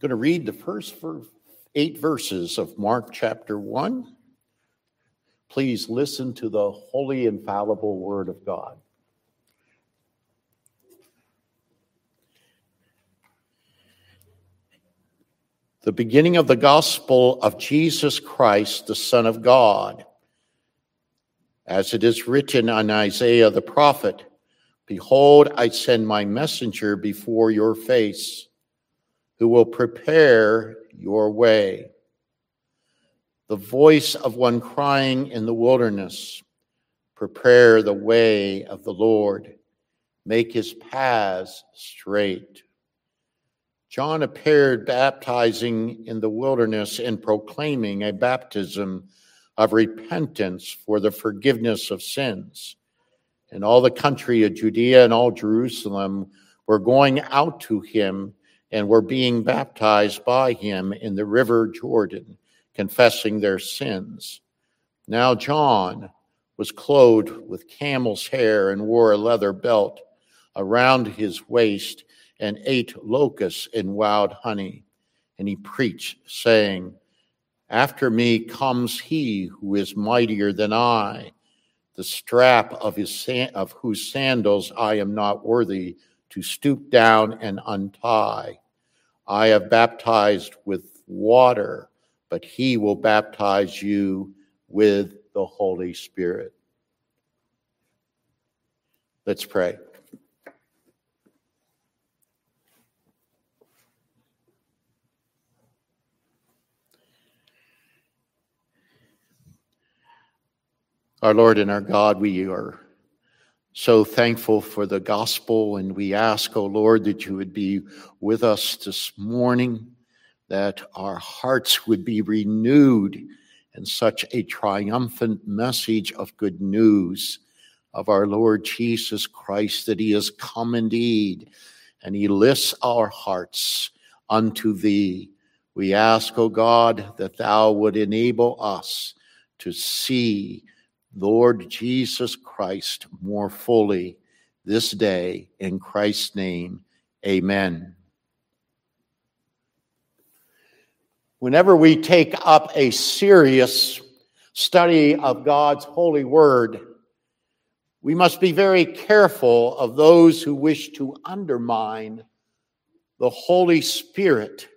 going to read the first eight verses of Mark chapter 1. Please listen to the holy, infallible word of God. The beginning of the gospel of Jesus Christ, the Son of God. As it is written on Isaiah the prophet Behold, I send my messenger before your face who will prepare your way. The voice of one crying in the wilderness, prepare the way of the Lord, make his paths straight. John appeared baptizing in the wilderness and proclaiming a baptism of repentance for the forgiveness of sins. And all the country of Judea and all Jerusalem were going out to him and were being baptized by him in the river Jordan, confessing their sins. Now John was clothed with camel's hair and wore a leather belt around his waist and ate locusts and wild honey. And he preached, saying, After me comes he who is mightier than I, the strap of, his, of whose sandals I am not worthy to stoop down and untie. I have baptized with water, but he will baptize you with the Holy Spirit. Let's pray. Our Lord and our God, we are so thankful for the gospel, and we ask, O oh Lord, that you would be with us this morning, that our hearts would be renewed in such a triumphant message of good news of our Lord Jesus Christ, that he has come indeed, and he lifts our hearts unto thee. We ask, O oh God, that thou would enable us to see Lord Jesus Christ more fully this day. In Christ's name, amen. Whenever we take up a serious study of God's holy word, we must be very careful of those who wish to undermine the Holy Spirit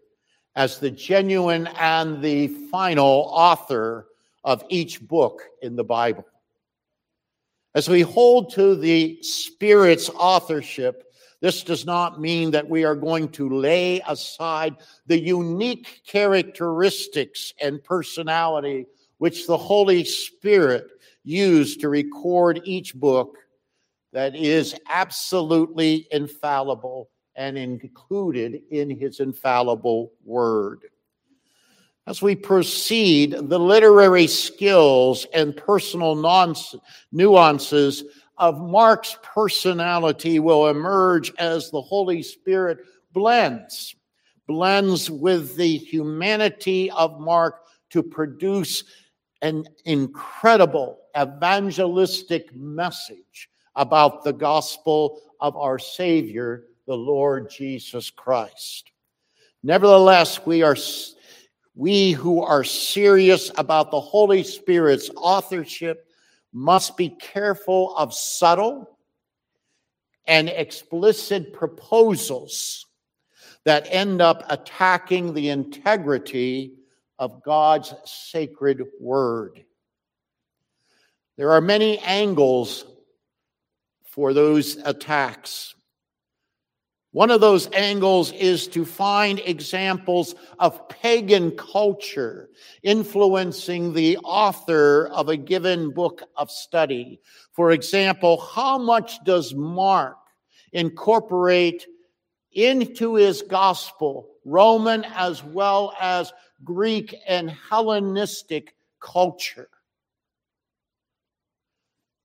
as the genuine and the final author of each book in the Bible. As we hold to the Spirit's authorship, this does not mean that we are going to lay aside the unique characteristics and personality which the Holy Spirit used to record each book that is absolutely infallible and included in his infallible word. As we proceed, the literary skills and personal nuances of Mark's personality will emerge as the Holy Spirit blends, blends with the humanity of Mark to produce an incredible evangelistic message about the gospel of our Savior, the Lord Jesus Christ. Nevertheless, we are we who are serious about the Holy Spirit's authorship must be careful of subtle and explicit proposals that end up attacking the integrity of God's sacred word. There are many angles for those attacks. One of those angles is to find examples of pagan culture influencing the author of a given book of study. For example, how much does Mark incorporate into his gospel Roman as well as Greek and Hellenistic culture?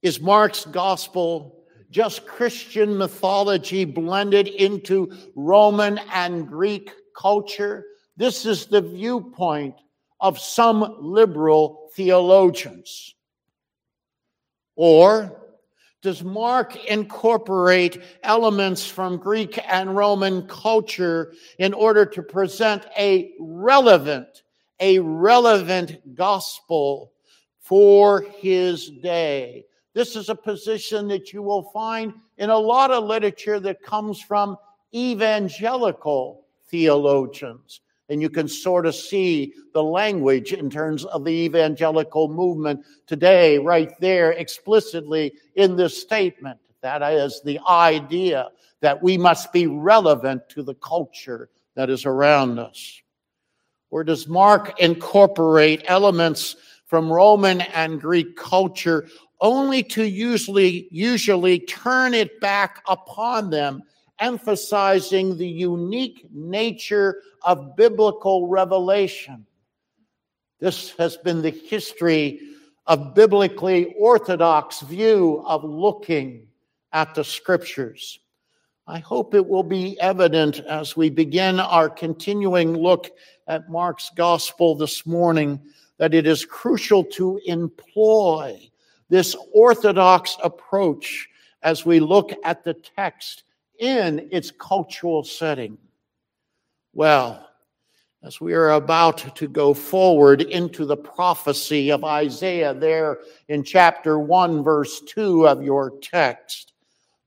Is Mark's gospel just Christian mythology blended into Roman and Greek culture. This is the viewpoint of some liberal theologians. Or does Mark incorporate elements from Greek and Roman culture in order to present a relevant, a relevant gospel for his day? This is a position that you will find in a lot of literature that comes from evangelical theologians. And you can sort of see the language in terms of the evangelical movement today, right there explicitly in this statement. That is the idea that we must be relevant to the culture that is around us. Or does Mark incorporate elements from Roman and Greek culture only to usually, usually turn it back upon them emphasizing the unique nature of biblical revelation. This has been the history of biblically orthodox view of looking at the scriptures. I hope it will be evident as we begin our continuing look at Mark's gospel this morning that it is crucial to employ this orthodox approach as we look at the text in its cultural setting. Well, as we are about to go forward into the prophecy of Isaiah there in chapter 1, verse 2 of your text,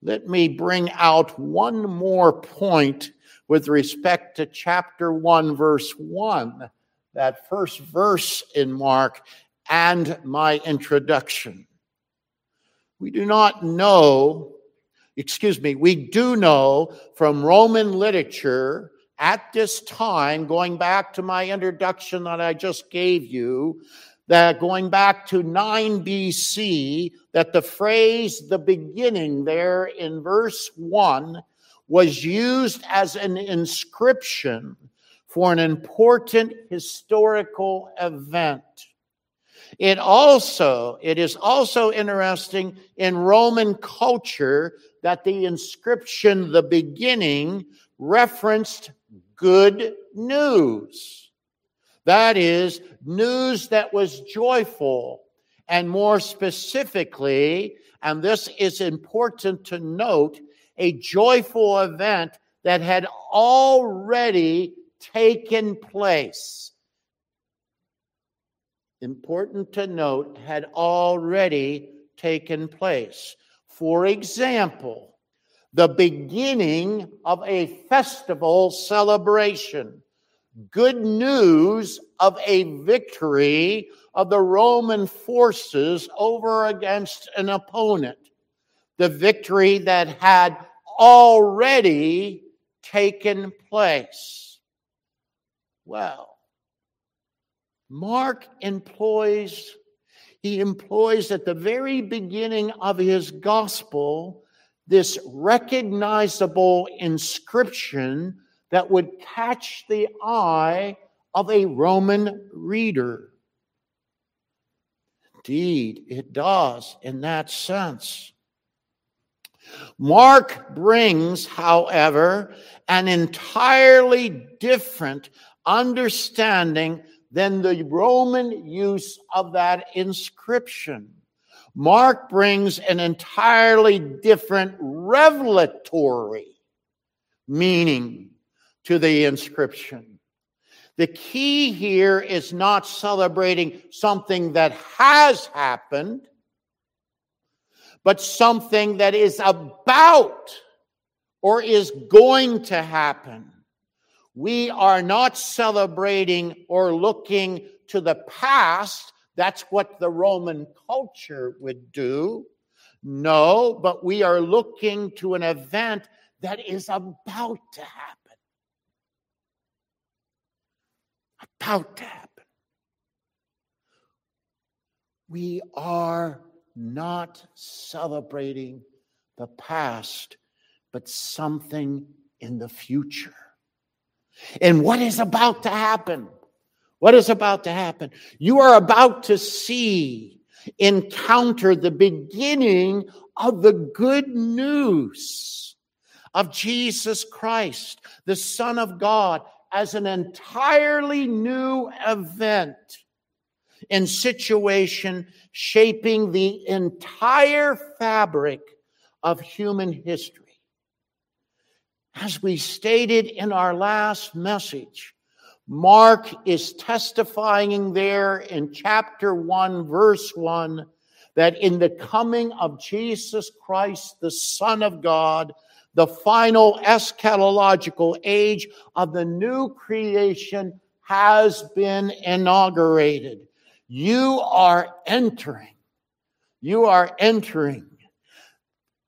let me bring out one more point with respect to chapter 1, verse 1, that first verse in Mark, and my introduction. We do not know excuse me, we do know from Roman literature at this time, going back to my introduction that I just gave you, that going back to 9 BC, that the phrase the beginning there in verse 1 was used as an inscription for an important historical event. It also, it is also interesting in Roman culture that the inscription, the beginning, referenced good news. That is, news that was joyful. And more specifically, and this is important to note, a joyful event that had already taken place. Important to note, had already taken place. For example, the beginning of a festival celebration, good news of a victory of the Roman forces over against an opponent, the victory that had already taken place. Well, Mark employs he employs at the very beginning of his gospel this recognizable inscription that would catch the eye of a Roman reader. Indeed, it does in that sense. Mark brings, however, an entirely different understanding than the Roman use of that inscription. Mark brings an entirely different revelatory meaning to the inscription. The key here is not celebrating something that has happened, but something that is about or is going to happen. We are not celebrating or looking to the past. That's what the Roman culture would do. No, but we are looking to an event that is about to happen. About to happen. We are not celebrating the past, but something in the future. And what is about to happen? What is about to happen? You are about to see, encounter the beginning of the good news of Jesus Christ, the Son of God, as an entirely new event and situation shaping the entire fabric of human history. As we stated in our last message, Mark is testifying there in chapter 1, verse 1, that in the coming of Jesus Christ, the Son of God, the final eschatological age of the new creation has been inaugurated. You are entering, you are entering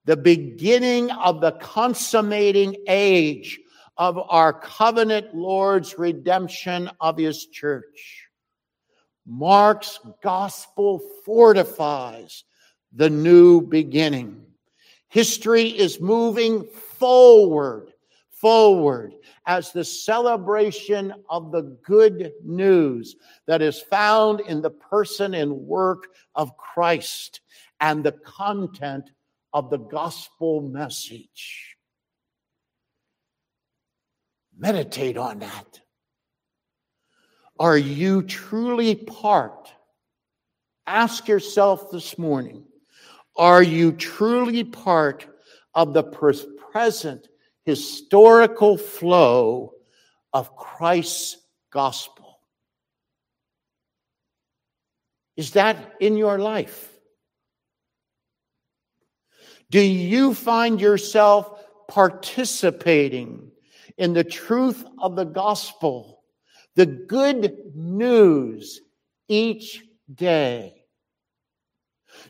the beginning of the consummating age of our covenant Lord's redemption of his church. Mark's gospel fortifies the new beginning. History is moving forward, forward as the celebration of the good news that is found in the person and work of Christ and the content of the gospel message. Meditate on that. Are you truly part? Ask yourself this morning are you truly part of the present historical flow of Christ's gospel? Is that in your life? Do you find yourself participating in the truth of the gospel, the good news each day?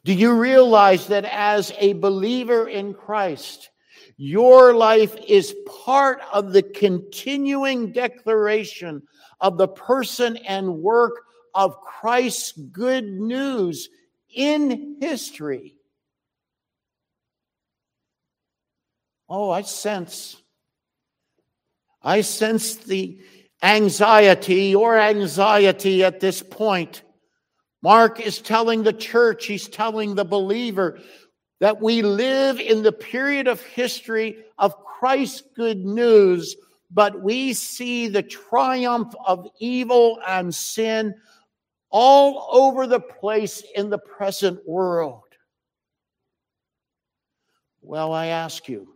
Do you realize that as a believer in Christ, your life is part of the continuing declaration of the person and work of Christ's good news in history? Oh, I sense. I sense the anxiety or anxiety at this point. Mark is telling the church, he's telling the believer that we live in the period of history of Christ's good news, but we see the triumph of evil and sin all over the place in the present world. Well, I ask you,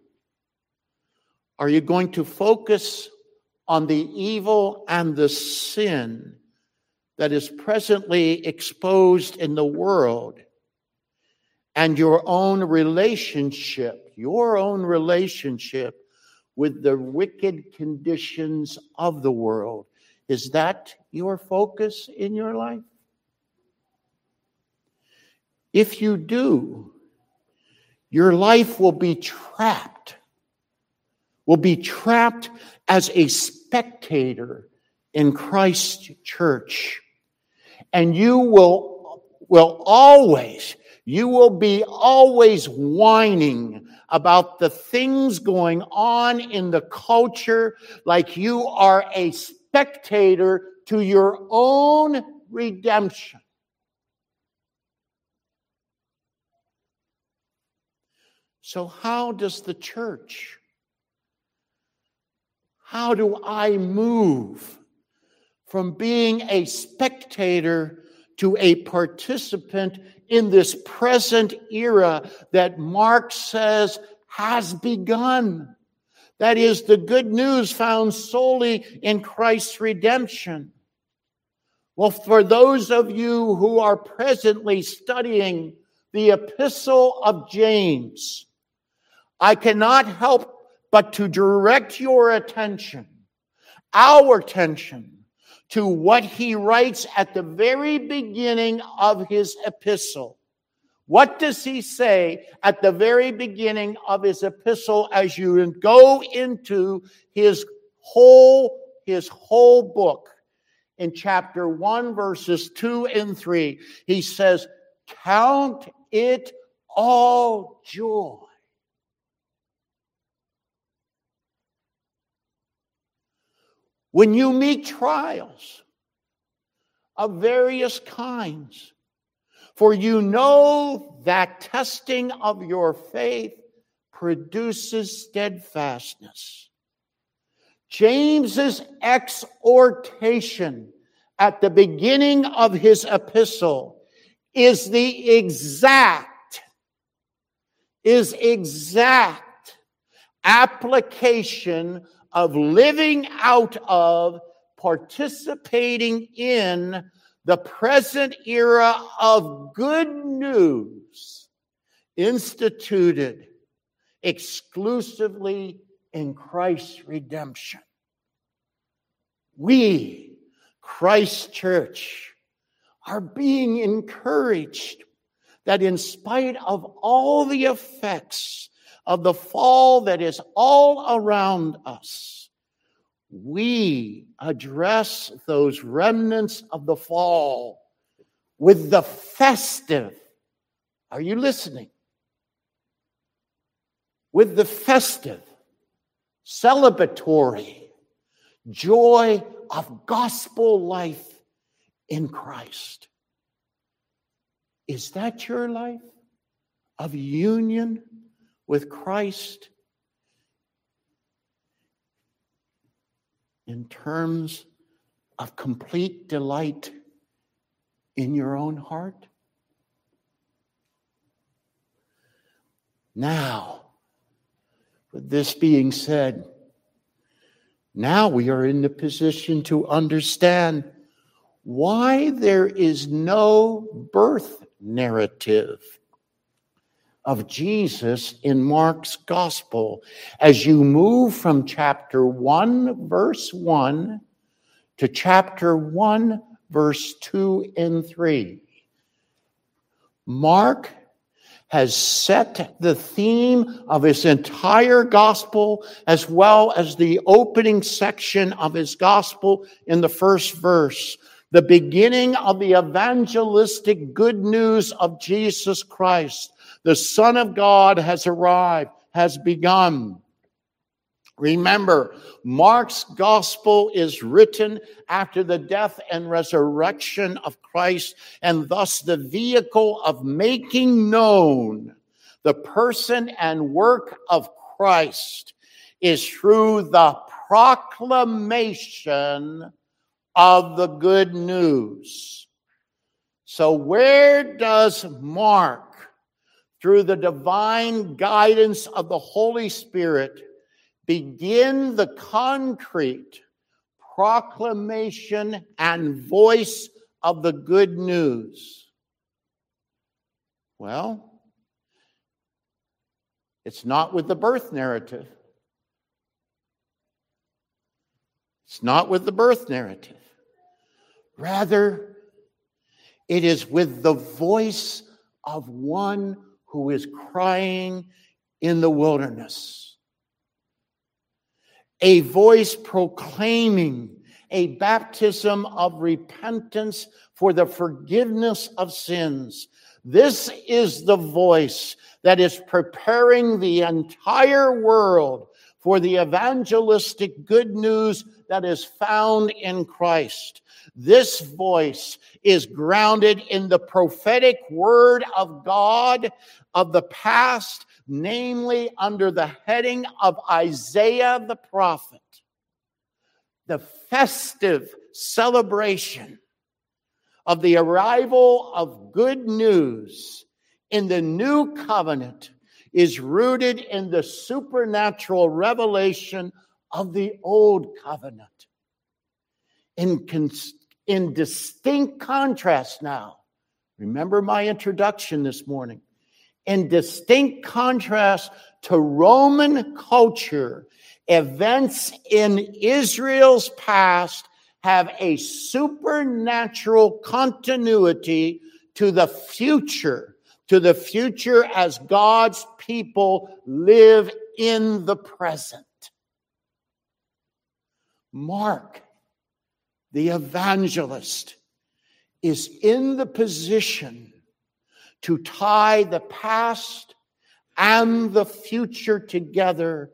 are you going to focus on the evil and the sin that is presently exposed in the world and your own relationship, your own relationship with the wicked conditions of the world? Is that your focus in your life? If you do, your life will be trapped will be trapped as a spectator in Christ's church. And you will, will always, you will be always whining about the things going on in the culture like you are a spectator to your own redemption. So, how does the church how do I move from being a spectator to a participant in this present era that Mark says has begun? That is the good news found solely in Christ's redemption. Well, for those of you who are presently studying the epistle of James, I cannot help but to direct your attention, our attention, to what he writes at the very beginning of his epistle. What does he say at the very beginning of his epistle as you go into his whole, his whole book? In chapter 1, verses 2 and 3, he says, Count it all joy When you meet trials of various kinds, for you know that testing of your faith produces steadfastness. James's exhortation at the beginning of his epistle is the exact, is exact application of living out of, participating in the present era of good news instituted exclusively in Christ's redemption. We, Christ Church, are being encouraged that in spite of all the effects of the fall that is all around us, we address those remnants of the fall with the festive. Are you listening? With the festive, celebratory joy of gospel life in Christ. Is that your life of union with Christ in terms of complete delight in your own heart? Now, with this being said, now we are in the position to understand why there is no birth narrative of Jesus in Mark's gospel as you move from chapter 1, verse 1 to chapter 1, verse 2 and 3. Mark has set the theme of his entire gospel as well as the opening section of his gospel in the first verse the beginning of the evangelistic good news of Jesus Christ. The Son of God has arrived, has begun. Remember, Mark's gospel is written after the death and resurrection of Christ, and thus the vehicle of making known the person and work of Christ is through the proclamation of the good news. So, where does Mark, through the divine guidance of the Holy Spirit, begin the concrete proclamation and voice of the good news? Well, it's not with the birth narrative. It's not with the birth narrative. Rather, it is with the voice of one who is crying in the wilderness. A voice proclaiming a baptism of repentance for the forgiveness of sins. This is the voice that is preparing the entire world for the evangelistic good news that is found in Christ. This voice is grounded in the prophetic word of God of the past, namely under the heading of Isaiah the prophet. The festive celebration of the arrival of good news in the new covenant is rooted in the supernatural revelation of the old covenant. In, in distinct contrast now. Remember my introduction this morning. In distinct contrast to Roman culture, events in Israel's past have a supernatural continuity to the future, to the future as God's people live in the present. Mark the evangelist, is in the position to tie the past and the future together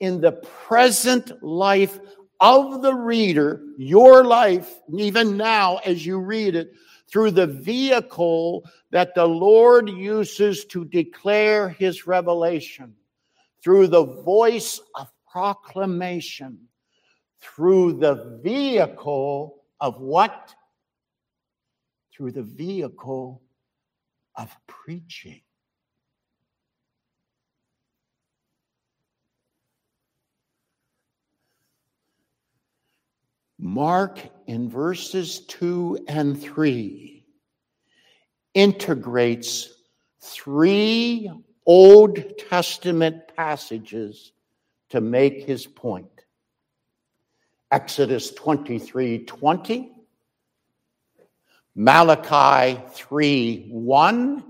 in the present life of the reader, your life, even now as you read it, through the vehicle that the Lord uses to declare his revelation, through the voice of proclamation through the vehicle of what? Through the vehicle of preaching. Mark in verses 2 and 3 integrates three Old Testament passages to make his point. Exodus 23 20, Malachi 3 1,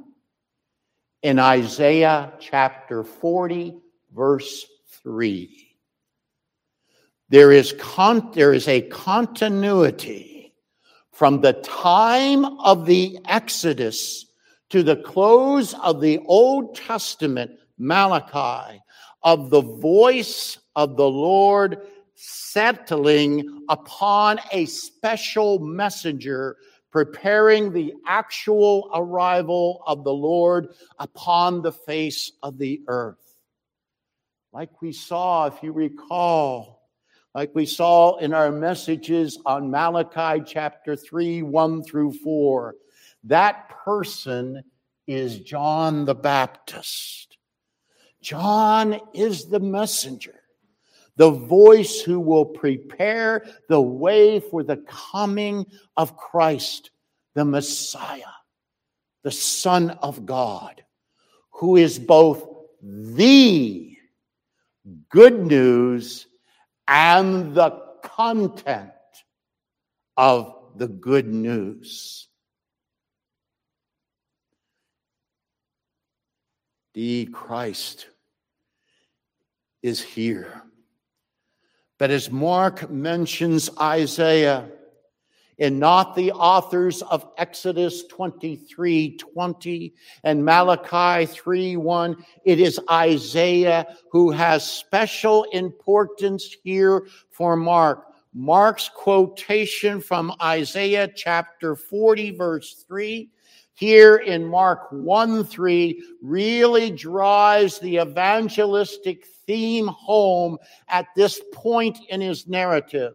in Isaiah chapter 40, verse 3. There is, con- there is a continuity from the time of the Exodus to the close of the Old Testament, Malachi, of the voice of the Lord settling upon a special messenger, preparing the actual arrival of the Lord upon the face of the earth. Like we saw, if you recall, like we saw in our messages on Malachi chapter 3, 1 through 4. That person is John the Baptist. John is the messenger, the voice who will prepare the way for the coming of Christ, the Messiah, the Son of God, who is both the good news and the content of the good news. The Christ is here. But as Mark mentions Isaiah, and not the authors of Exodus 23 20 and Malachi 3 1. It is Isaiah who has special importance here for Mark. Mark's quotation from Isaiah chapter 40, verse 3, here in Mark 1 3, really drives the evangelistic theme home at this point in his narrative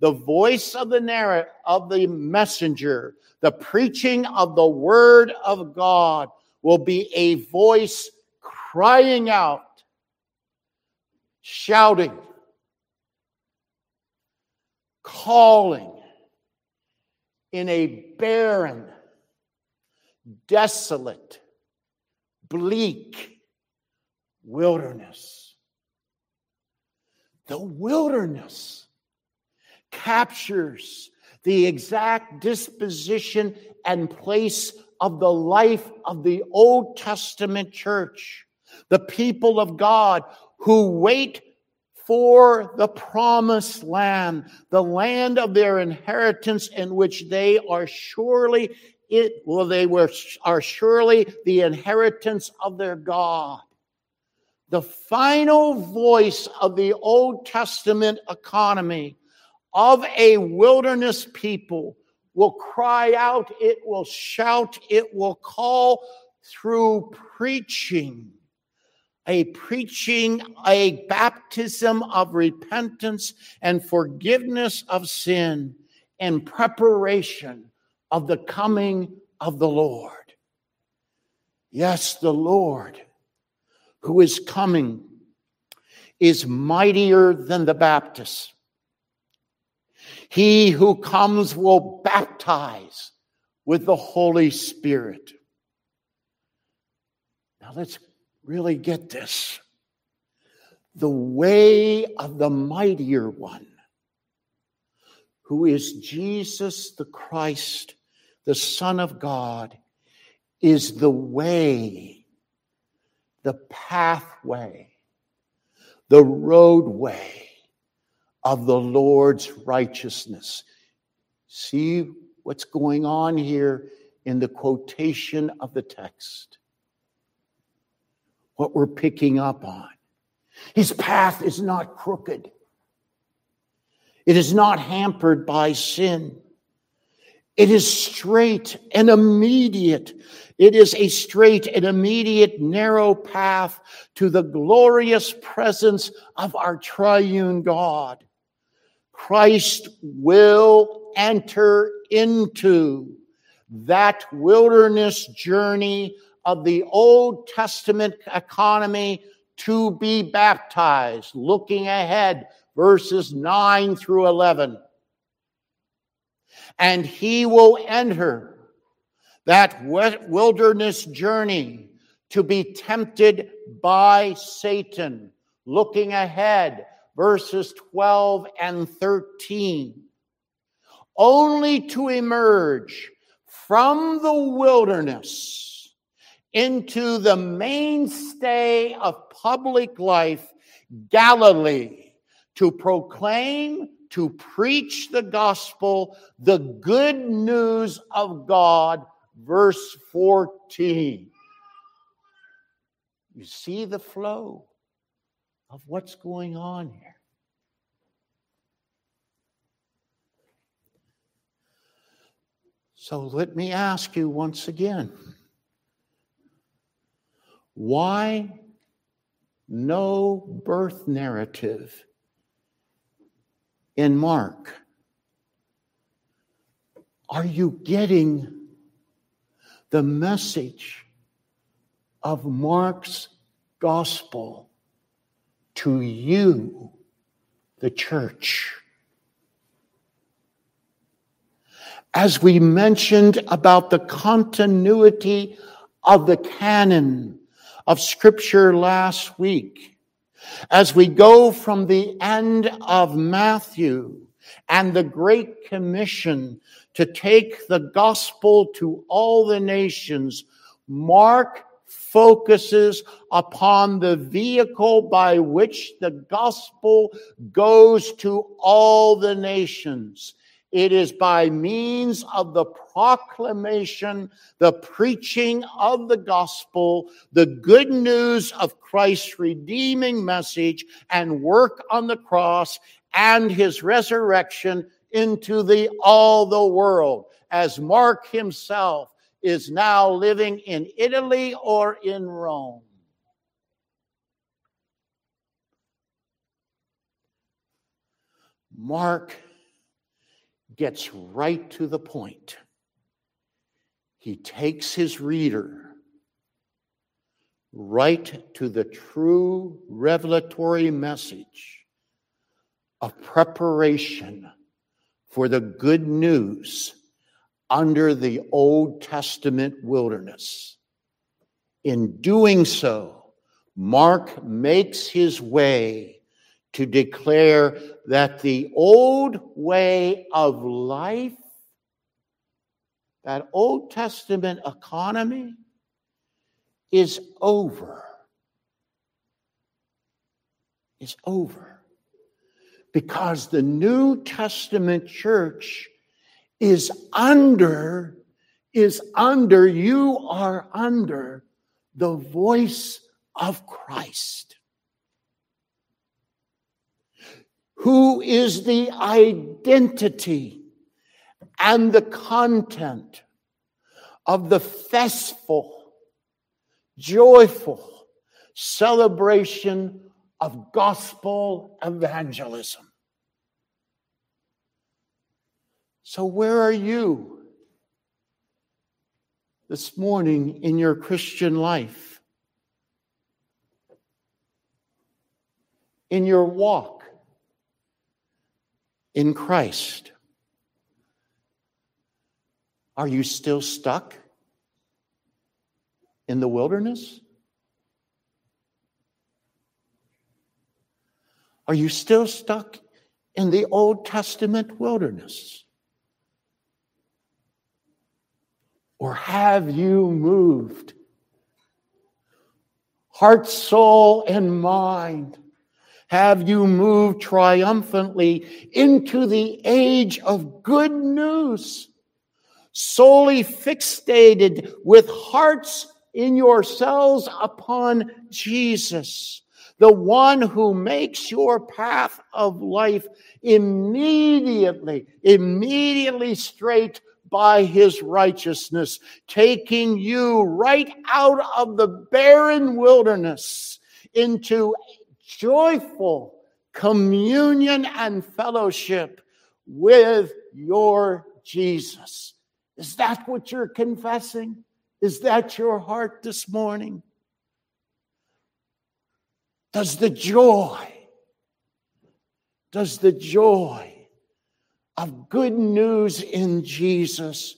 the voice of the narrative of the messenger, the preaching of the word of God will be a voice crying out, shouting, calling in a barren, desolate, bleak wilderness. The wilderness captures the exact disposition and place of the life of the Old Testament church, the people of God who wait for the promised land, the land of their inheritance in which they are surely it well they were are surely the inheritance of their God. The final voice of the Old Testament economy of a wilderness people will cry out, it will shout, it will call through preaching. A preaching, a baptism of repentance and forgiveness of sin in preparation of the coming of the Lord. Yes, the Lord who is coming is mightier than the Baptist. He who comes will baptize with the Holy Spirit. Now let's really get this. The way of the mightier one, who is Jesus the Christ, the Son of God, is the way, the pathway, the roadway of the Lord's righteousness. See what's going on here in the quotation of the text. What we're picking up on. His path is not crooked. It is not hampered by sin. It is straight and immediate. It is a straight and immediate narrow path to the glorious presence of our triune God. Christ will enter into that wilderness journey of the Old Testament economy to be baptized, looking ahead, verses 9 through 11. And he will enter that wilderness journey to be tempted by Satan. Looking ahead, verses 12 and 13. Only to emerge from the wilderness into the mainstay of public life, Galilee, to proclaim, to preach the gospel, the good news of God. Verse 14. You see the flow of what's going on here. So let me ask you once again why no birth narrative in Mark? Are you getting the message of Mark's gospel to you, the church. As we mentioned about the continuity of the canon of Scripture last week, as we go from the end of Matthew and the Great Commission to take the gospel to all the nations, Mark focuses upon the vehicle by which the gospel goes to all the nations. It is by means of the proclamation, the preaching of the gospel, the good news of Christ's redeeming message and work on the cross and his resurrection into the all the world. As Mark himself is now living in Italy or in Rome. Mark gets right to the point. He takes his reader right to the true revelatory message of preparation for the good news under the Old Testament wilderness. In doing so, Mark makes his way to declare that the old way of life, that Old Testament economy, is over. It's over. Because the New Testament church is under, is under, you are under the voice of Christ. Who is the identity and the content of the festful, joyful celebration of gospel evangelism? So, where are you this morning in your Christian life? In your walk in Christ? Are you still stuck in the wilderness? Are you still stuck in the Old Testament wilderness? Or have you moved? Heart, soul, and mind. Have you moved triumphantly into the age of good news? Solely fixated with hearts in yourselves upon Jesus, the one who makes your path of life immediately, immediately straight by his righteousness, taking you right out of the barren wilderness into joyful communion and fellowship with your Jesus. Is that what you're confessing? Is that your heart this morning? Does the joy, does the joy of good news in Jesus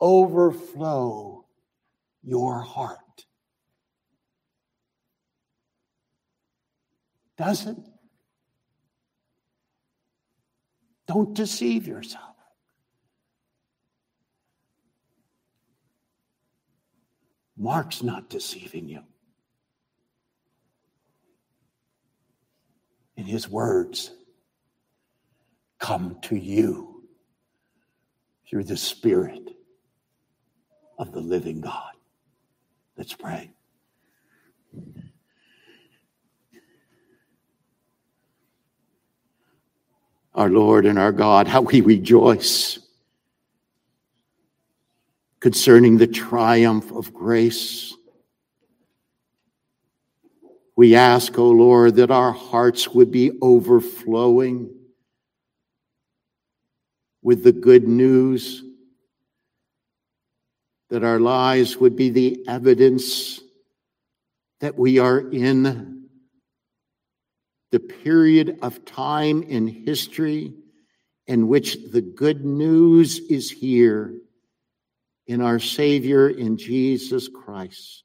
overflow your heart. Does it? Don't deceive yourself. Mark's not deceiving you. In his words, come to you through the Spirit of the living God. Let's pray. Our Lord and our God, how we rejoice concerning the triumph of grace. We ask, O oh Lord, that our hearts would be overflowing with the good news, that our lives would be the evidence that we are in the period of time in history in which the good news is here in our Savior, in Jesus Christ.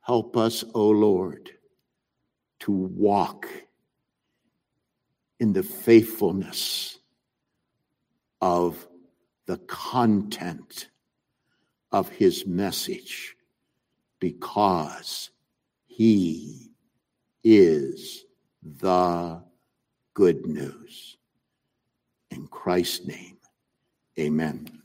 Help us, O Lord, to walk in the faithfulness of the content of his message because he is the good news. In Christ's name, amen.